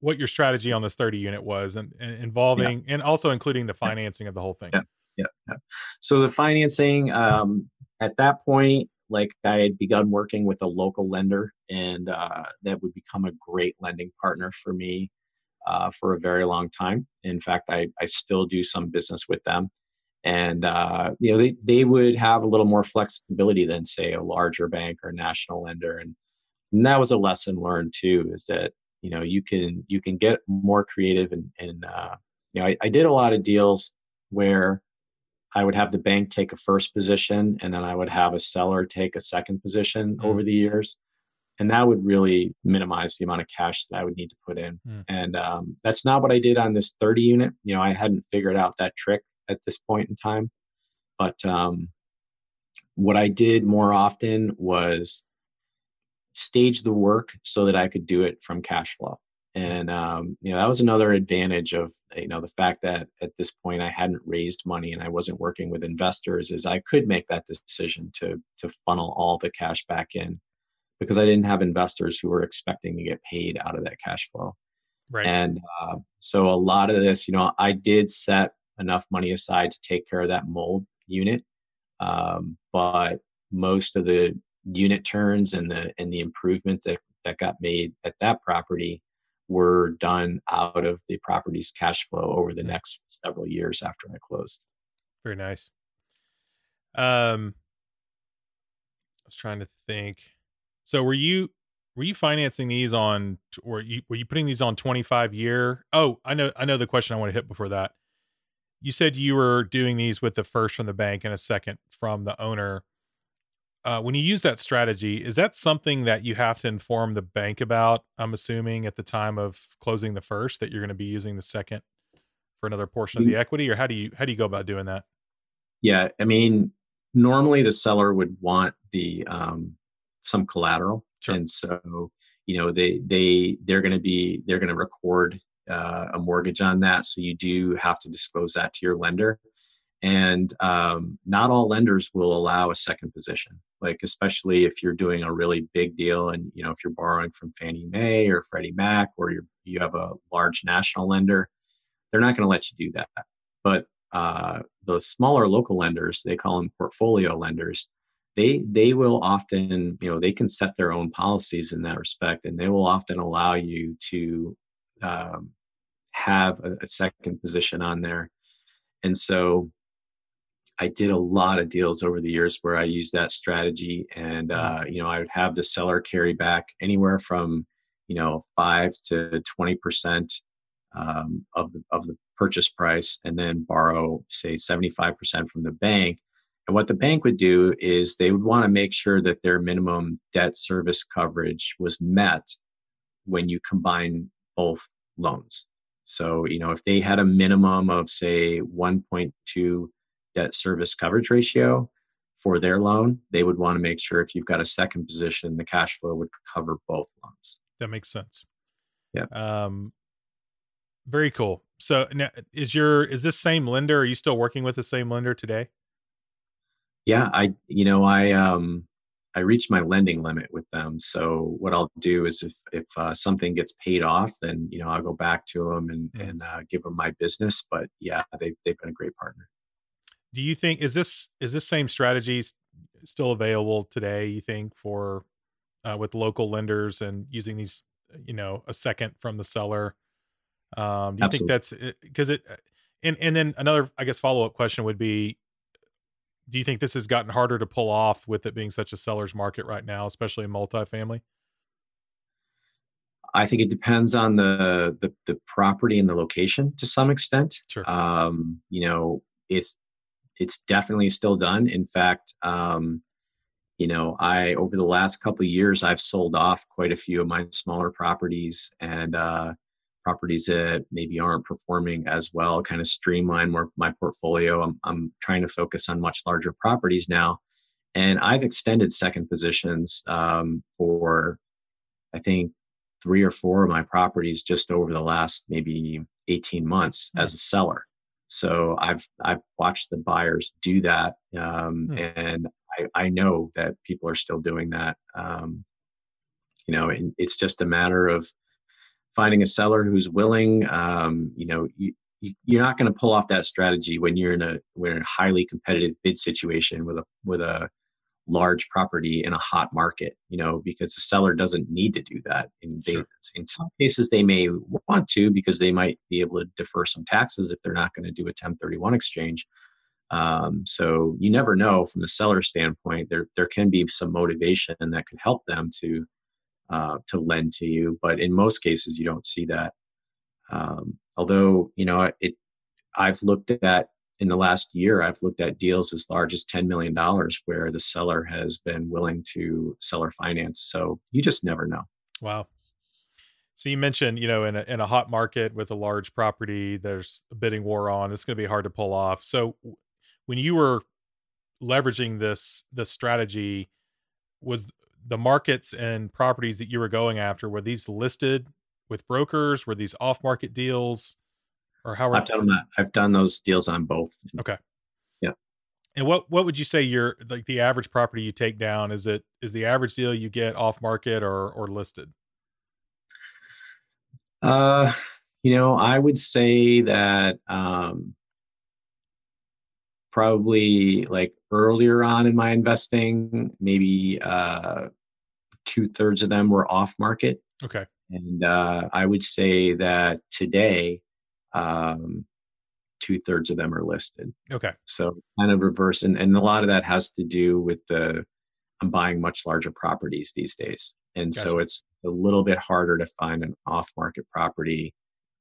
what your strategy on this 30 unit was and, and involving yeah. and also including the financing yeah. of the whole thing. Yeah. Yeah. Yeah. So the financing um at that point like I had begun working with a local lender and uh, that would become a great lending partner for me uh, for a very long time. In fact, I, I still do some business with them. and uh, you know they they would have a little more flexibility than say a larger bank or national lender, and, and that was a lesson learned too. Is that you know you can you can get more creative and and uh, you know I, I did a lot of deals where I would have the bank take a first position and then I would have a seller take a second position mm. over the years. And that would really minimize the amount of cash that I would need to put in. Mm. And um, that's not what I did on this 30 unit. You know, I hadn't figured out that trick at this point in time. But um, what I did more often was stage the work so that I could do it from cash flow and um, you know that was another advantage of you know the fact that at this point i hadn't raised money and i wasn't working with investors is i could make that decision to to funnel all the cash back in because i didn't have investors who were expecting to get paid out of that cash flow. Right. And uh, so a lot of this you know i did set enough money aside to take care of that mold unit um, but most of the unit turns and the and the improvement that that got made at that property were done out of the property's cash flow over the next several years after I closed. Very nice. Um, I was trying to think. So were you were you financing these on or you were you putting these on 25 year? Oh, I know I know the question I want to hit before that. You said you were doing these with the first from the bank and a second from the owner uh, when you use that strategy, is that something that you have to inform the bank about? I'm assuming at the time of closing the first that you're going to be using the second for another portion of the equity, or how do you how do you go about doing that? Yeah, I mean, normally the seller would want the um, some collateral, sure. and so you know they they they're going to be they're going to record uh, a mortgage on that, so you do have to disclose that to your lender and um, not all lenders will allow a second position like especially if you're doing a really big deal and you know if you're borrowing from fannie mae or freddie mac or you you have a large national lender they're not going to let you do that. But uh, those smaller local lenders they call them portfolio lenders they they will often you know they can set their own policies in that respect and they will often allow you to um, have a, a second position on there. And so I did a lot of deals over the years where I used that strategy, and mm. uh, you know I would have the seller carry back anywhere from you know five to twenty percent um, of the of the purchase price, and then borrow say seventy five percent from the bank. And what the bank would do is they would want to make sure that their minimum debt service coverage was met when you combine both loans. So you know if they had a minimum of say one point two debt service coverage ratio for their loan, they would want to make sure if you've got a second position, the cash flow would cover both loans. That makes sense. Yeah. Um, very cool. So now is your is this same lender? Are you still working with the same lender today? Yeah, I you know I um I reached my lending limit with them. So what I'll do is if if uh, something gets paid off, then you know I'll go back to them and mm. and uh, give them my business. But yeah, they've they've been a great partner do you think is this is this same strategy still available today you think for uh, with local lenders and using these you know a second from the seller um do you Absolutely. think that's because it, it and and then another i guess follow-up question would be do you think this has gotten harder to pull off with it being such a seller's market right now especially in multifamily I think it depends on the, the, the property and the location to some extent. Sure. Um, you know, it's it's definitely still done. In fact, um, you know, I over the last couple of years, I've sold off quite a few of my smaller properties and uh, properties that maybe aren't performing as well. Kind of streamline more my portfolio. I'm I'm trying to focus on much larger properties now, and I've extended second positions um, for, I think, three or four of my properties just over the last maybe 18 months mm-hmm. as a seller. So I've I've watched the buyers do that, um, hmm. and I, I know that people are still doing that. Um, you know, and it's just a matter of finding a seller who's willing. Um, you know, you, you're not going to pull off that strategy when you're in a when in a highly competitive bid situation with a with a large property in a hot market, you know, because the seller doesn't need to do that. And they, sure. in some cases, they may want to because they might be able to defer some taxes if they're not going to do a 1031 exchange. Um, so you never know from the seller standpoint. There there can be some motivation that could help them to uh, to lend to you, but in most cases you don't see that. Um, although you know it, I've looked at in the last year I've looked at deals as large as ten million dollars where the seller has been willing to seller finance. So you just never know. Wow. So you mentioned, you know, in a, in a hot market with a large property, there's a bidding war on. It's going to be hard to pull off. So when you were leveraging this this strategy, was the markets and properties that you were going after were these listed with brokers? Were these off market deals, or how? Are I've done that. I've done those deals on both. Okay. Yeah. And what what would you say your like the average property you take down? Is it is the average deal you get off market or or listed? Uh, you know, I would say that um, probably like earlier on in my investing, maybe uh, two thirds of them were off market. Okay. And uh, I would say that today, um, two thirds of them are listed. Okay. So kind of reverse. And, and a lot of that has to do with the, I'm buying much larger properties these days. And Gotcha. so it's a little bit harder to find an off market property,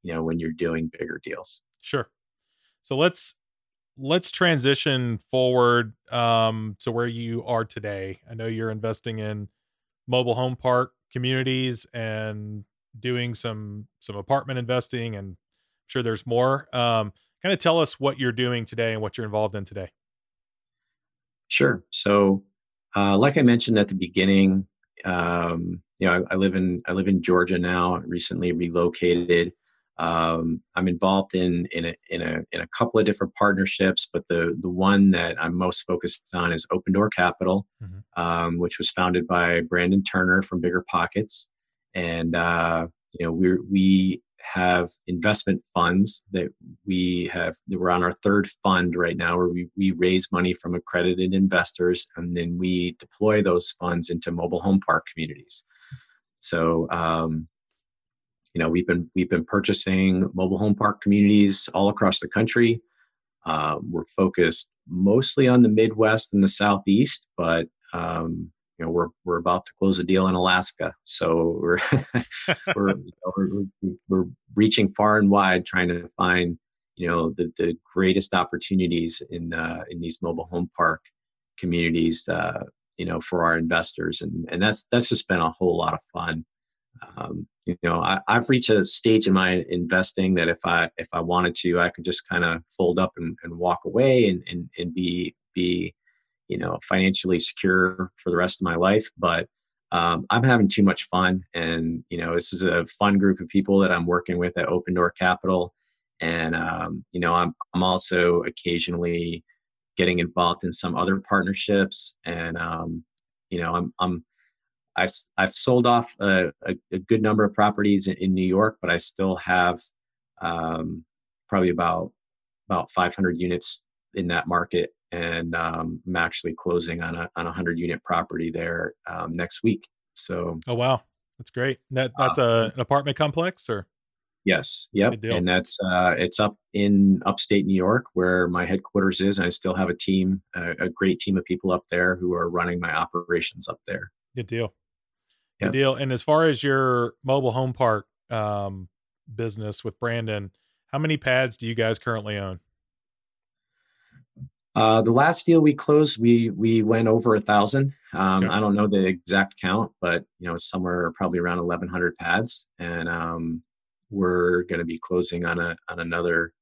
you know, when you're doing bigger deals. Sure. So let's let's transition forward um, to where you are today. I know you're investing in mobile home park communities and doing some some apartment investing, and sure there's more. Um, kind of tell us what you're doing today and what you're involved in today. Sure. So, uh, like I mentioned at the beginning, um, you know, I, I, live in I live in Georgia now. Recently relocated. Um, I'm involved in in a, in a in a couple of different partnerships, but the the one that I'm most focused on is Open Door Capital, mm-hmm. um, which was founded by Brandon Turner from Bigger Pockets, and uh, you know we we have investment funds that we have we're on our third fund right now where we, we raise money from accredited investors and then we deploy those funds into mobile home park communities. So um, you know we've been we've been purchasing mobile home park communities all across the country. Uh, we're focused mostly on the midwest and the southeast but um, you know we're we're about to close a deal in Alaska, so we're we're, you know, we're, we're reaching far and wide trying to find you know the the greatest opportunities in uh, in these mobile home park communities uh, you know for our investors and and that's that's just been a whole lot of fun. Um, you know I, I've reached a stage in my investing that if I if I wanted to I could just kind of fold up and, and walk away and, and and be be you know financially secure for the rest of my life but um, i'm having too much fun. And you know this is a fun group of people that i'm working with at open door capital. And um, you know I'm, I'm also occasionally getting involved in some other partnerships. And um, you know i'm, I'm I've, I've sold off a, a, a good number of properties in, in, New York, but I still have um, probably about about 500 units in that market and um, I'm actually closing on a on a hundred unit property there um, next week. So oh wow, that's great. That that's uh, a, an apartment complex or yes, yep, and that's uh, it's up in upstate New York where my headquarters is, and I still have a team, a, a great team of people up there who are running my operations up there. Good deal. Good deal. And as far as your mobile home park um, business with Brandon, how many pads do you guys currently own? Uh, the last deal we closed, we we went over a thousand. Um, okay. I don't know the exact count, but you know, somewhere probably around eleven hundred pads, and um, we're going to be closing on a on another,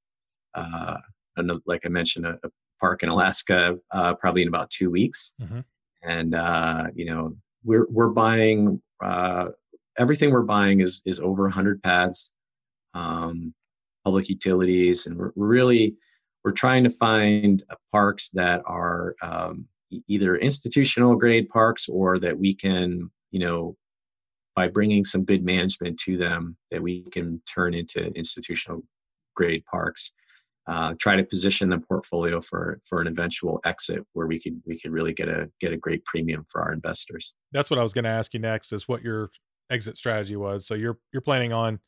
uh, another like I mentioned, a, a park in Alaska, uh, probably in about two weeks. Mm-hmm. And uh, you know, we're we're buying uh, everything we're buying is is over hundred pads, um, public utilities, and we're really we're trying to find uh, parks that are um, either institutional grade parks or that we can, you know, by bringing some good management to them, that we can turn into institutional grade parks. Uh, try to position the portfolio for for an eventual exit where we could we could really get a get a great premium for our investors. That's what I was going to ask you next is what your exit strategy was. So you're you're planning on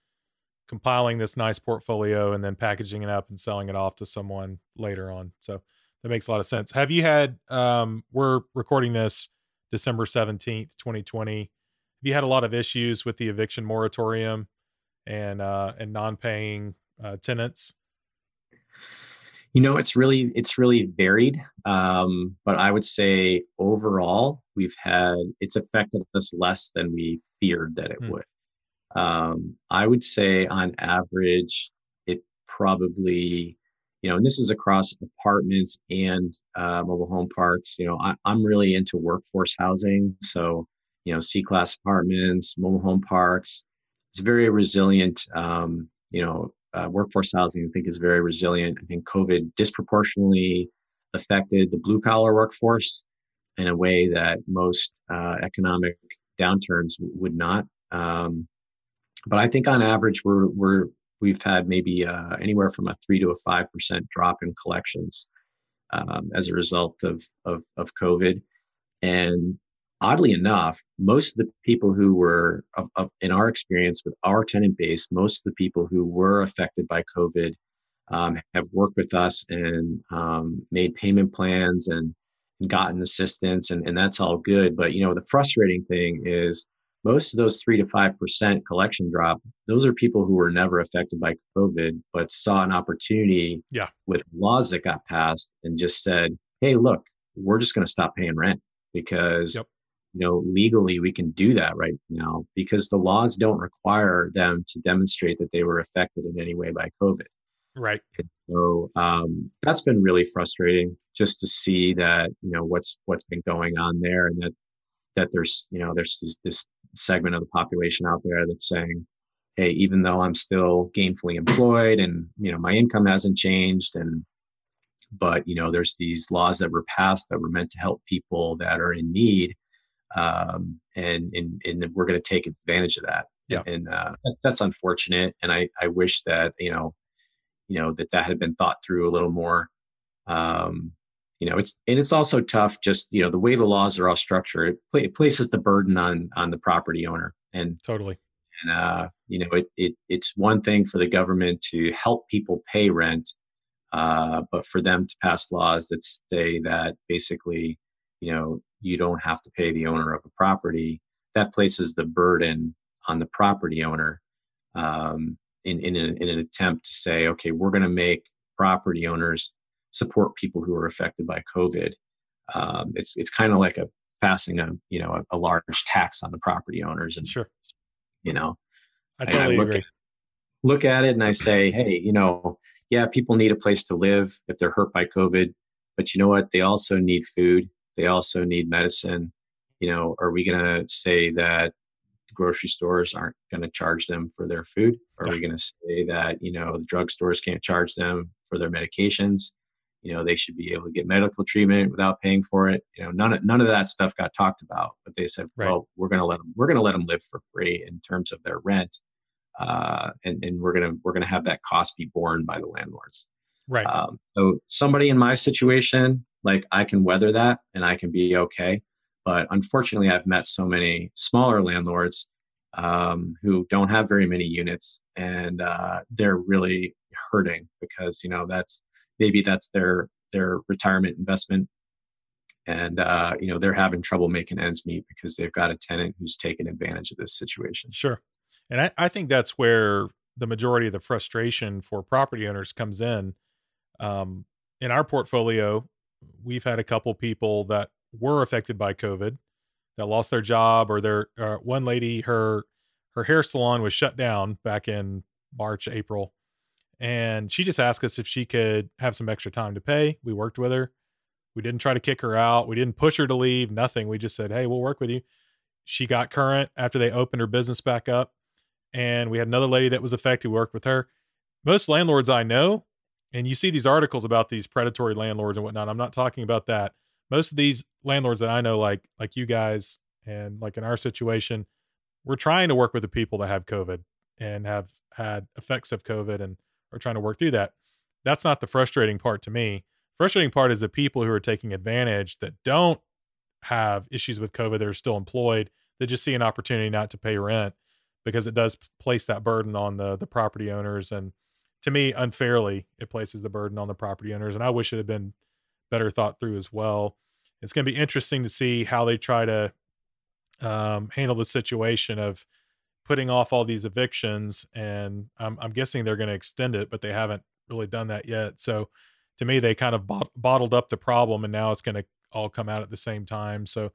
compiling this nice portfolio and then packaging it up and selling it off to someone later on. So that makes a lot of sense. Have you had? Um, we're recording this December seventeenth, twenty twenty. Have you had a lot of issues with the eviction moratorium and uh, and non-paying uh, tenants? You know, it's really it's really varied, um, but I would say overall we've had it's affected us less than we feared that it hmm. would. Um, I would say on average, it probably you know, and this is across apartments and uh, mobile home parks. You know, I, I'm really into workforce housing, so you know, C-class apartments, mobile home parks. It's very resilient. Um, you know, uh, workforce housing, I think, is very resilient. I think COVID disproportionately affected the blue collar workforce in a way that most uh, economic downturns would not. Um, but I think on average, we're we're we've had maybe uh, anywhere from a three to a five percent drop in collections um, as a result of, of of COVID. And oddly enough, most of the people who were, of, of, in our experience with our tenant base, most of the people who were affected by COVID um, have worked with us and um, made payment plans and gotten assistance, and, and that's all good. But you know, the frustrating thing is most of those three to five percent collection drop, those are people who were never affected by COVID, but saw an opportunity yeah. with laws that got passed and just said, Hey, look, we're just going to stop paying rent because yep. you know legally we can do that right now because the laws don't require them to demonstrate that they were affected in any way by covid. Right. And so um, that's been really frustrating just to see that you know what's what's been going on there and that that there's you know there's this, this segment of the population out there that's saying hey even though i'm still gainfully employed and you know my income hasn't changed and but you know there's these laws that were passed that were meant to help people that are in need um, and and and we're going to take advantage of that. Yeah, and uh, that's unfortunate. And I I wish that you know, you know that that had been thought through a little more. Um, you know, it's and it's also tough. Just you know, the way the laws are all structured, it, it places the burden on on the property owner. And totally. And uh, you know, it, it it's one thing for the government to help people pay rent, uh, but for them to pass laws that say that basically, you know, you don't have to pay the owner of a property. That places the burden on the property owner um, in, in, a, in an attempt to say, okay, we're going to make property owners support people who are affected by COVID. Um, it's it's kind of like a passing a you know a, a, large tax on the property owners, and sure, you know, I totally I look agree. At, look at it and I say, hey, you know, yeah, people need a place to live if they're hurt by COVID, but you know what? They also need food. They also need medicine. You know, are we going to say that grocery stores aren't going to charge them for their food? Are we going to say that you know the drugstores can't charge them for their medications? You know, they should be able to get medical treatment without paying for it. You know, none of none of that stuff got talked about. But they said, right. well, we're going to let them we're going to let them live for free in terms of their rent, uh, and and we're gonna we're gonna have that cost be borne by the landlords. Right. Um, so somebody in my situation, like I can weather that and I can be okay. But unfortunately, I've met so many smaller landlords um, who don't have very many units, and uh, they're really hurting because you know that's maybe that's their their retirement investment, and uh, you know they're having trouble making ends meet because they've got a tenant who's taking advantage of this situation. Sure, and I, I think that's where the majority of the frustration for property owners comes in. Um, in our portfolio, we've had a couple people that were affected by COVID that lost their job or their uh, one lady her her hair salon was shut down back in March April and she just asked us if she could have some extra time to pay. We worked with her. We didn't try to kick her out. We didn't push her to leave, nothing. We just said, "Hey, we'll work with you." She got current after they opened her business back up and we had another lady that was affected. Worked with her. Most landlords I know and you see these articles about these predatory landlords and whatnot. I'm not talking about that. Most of these landlords that I know, like like you guys, and like in our situation, we're trying to work with the people that have COVID and have had effects of COVID and are trying to work through that. That's not the frustrating part to me. Frustrating part is the people who are taking advantage that don't have issues with COVID that are still employed. They just see an opportunity not to pay rent because it does place that burden on the the property owners and to me unfairly it places the burden on the property owners and i wish it had been better thought through as well. It's going to be interesting to see how they try to um, handle the situation of putting off all these evictions. And I'm, I'm guessing they're going to extend it, but they haven't really done that yet. So to me, they kind of bot- bottled up the problem, and now it's going to all come out at the same time. So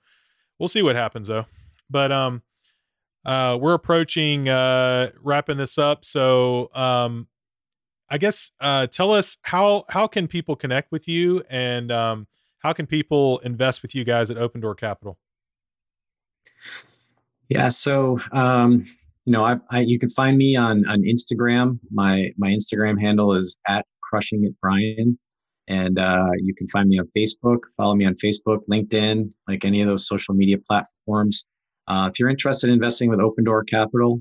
we'll see what happens though. But um, uh, we're approaching uh, wrapping this up. So um, I guess uh, tell us how how can people connect with you and um, how can people invest with you guys at Open Door Capital? Yeah, so um, you know, I've, I you can find me on on Instagram. My my Instagram handle is at Crushing It Brian, and uh, you can find me on Facebook. Follow me on Facebook, LinkedIn, like any of those social media platforms. Uh, if you're interested in investing with Open Door Capital,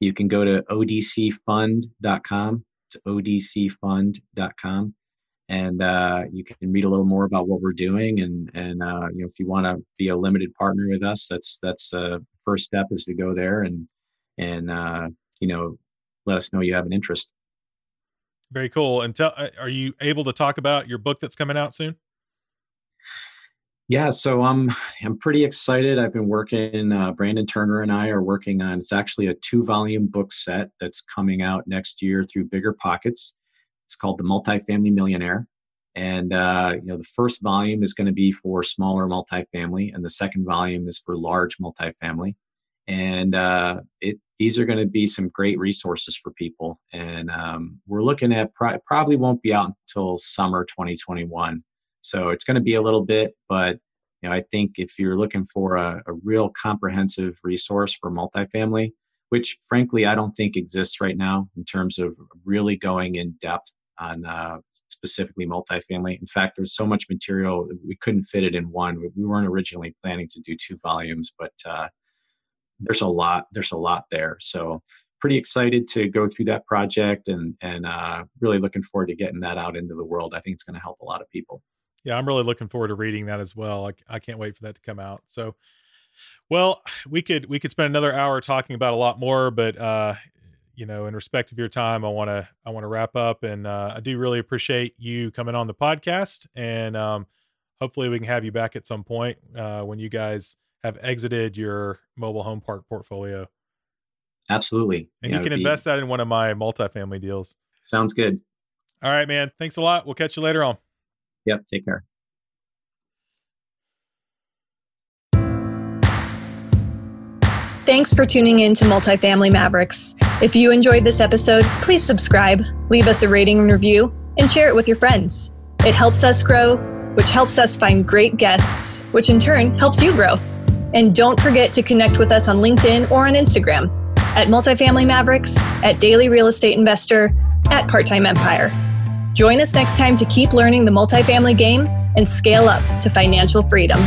you can go to odcfund.com. It's odcfund.com. And uh, you can read a little more about what we're doing. And, and uh, you know, if you want to be a limited partner with us, that's that's uh, first step is to go there and and uh, you know let us know you have an interest. Very cool. And tell, uh, are you able to talk about your book that's coming out soon? Yeah, so I'm I'm pretty excited. I've been working. Uh, Brandon Turner and I are working on. It's actually a two volume book set that's coming out next year through Bigger Pockets. It's called The Multifamily Millionaire, and uh, you know the first volume is going to be for smaller multifamily, and the second volume is for large multifamily. And uh, it these are going to be some great resources for people. And um, we're looking at pro- probably won't be out until summer 2021 so it's going to be a little bit, but you know, I think if you're looking for a, a real comprehensive resource for multifamily, which frankly I don't think exists right now in terms of really going in depth on uh, specifically multifamily. In fact, there's so much material we couldn't fit it in one. We weren't originally planning to do two volumes, but uh, there's a lot. There's a lot there. So pretty excited to go through that project and and uh, really looking forward to getting that out into the world. I think it's going to help a lot of people. Yeah, I'm really looking forward to reading that as well. I, I can't wait for that to come out. So, well, we could we could spend another hour talking about a lot more, but uh, you know, in respect of your time, I want to I want to wrap up, and uh, I do really appreciate you coming on the podcast, and um, hopefully we can have you back at some point uh, when you guys have exited your mobile home park portfolio. Absolutely, and yeah, you can invest be... that in one of my multifamily deals. Sounds good. All right, man. Thanks a lot. We'll catch you later on. Yep. Take care. Thanks for tuning in to Multifamily Mavericks. If you enjoyed this episode, please subscribe, leave us a rating and review, and share it with your friends. It helps us grow, which helps us find great guests, which in turn helps you grow. And don't forget to connect with us on LinkedIn or on Instagram at Multifamily Mavericks, at Daily Real Estate Investor, at Part Time Empire. Join us next time to keep learning the multifamily game and scale up to financial freedom.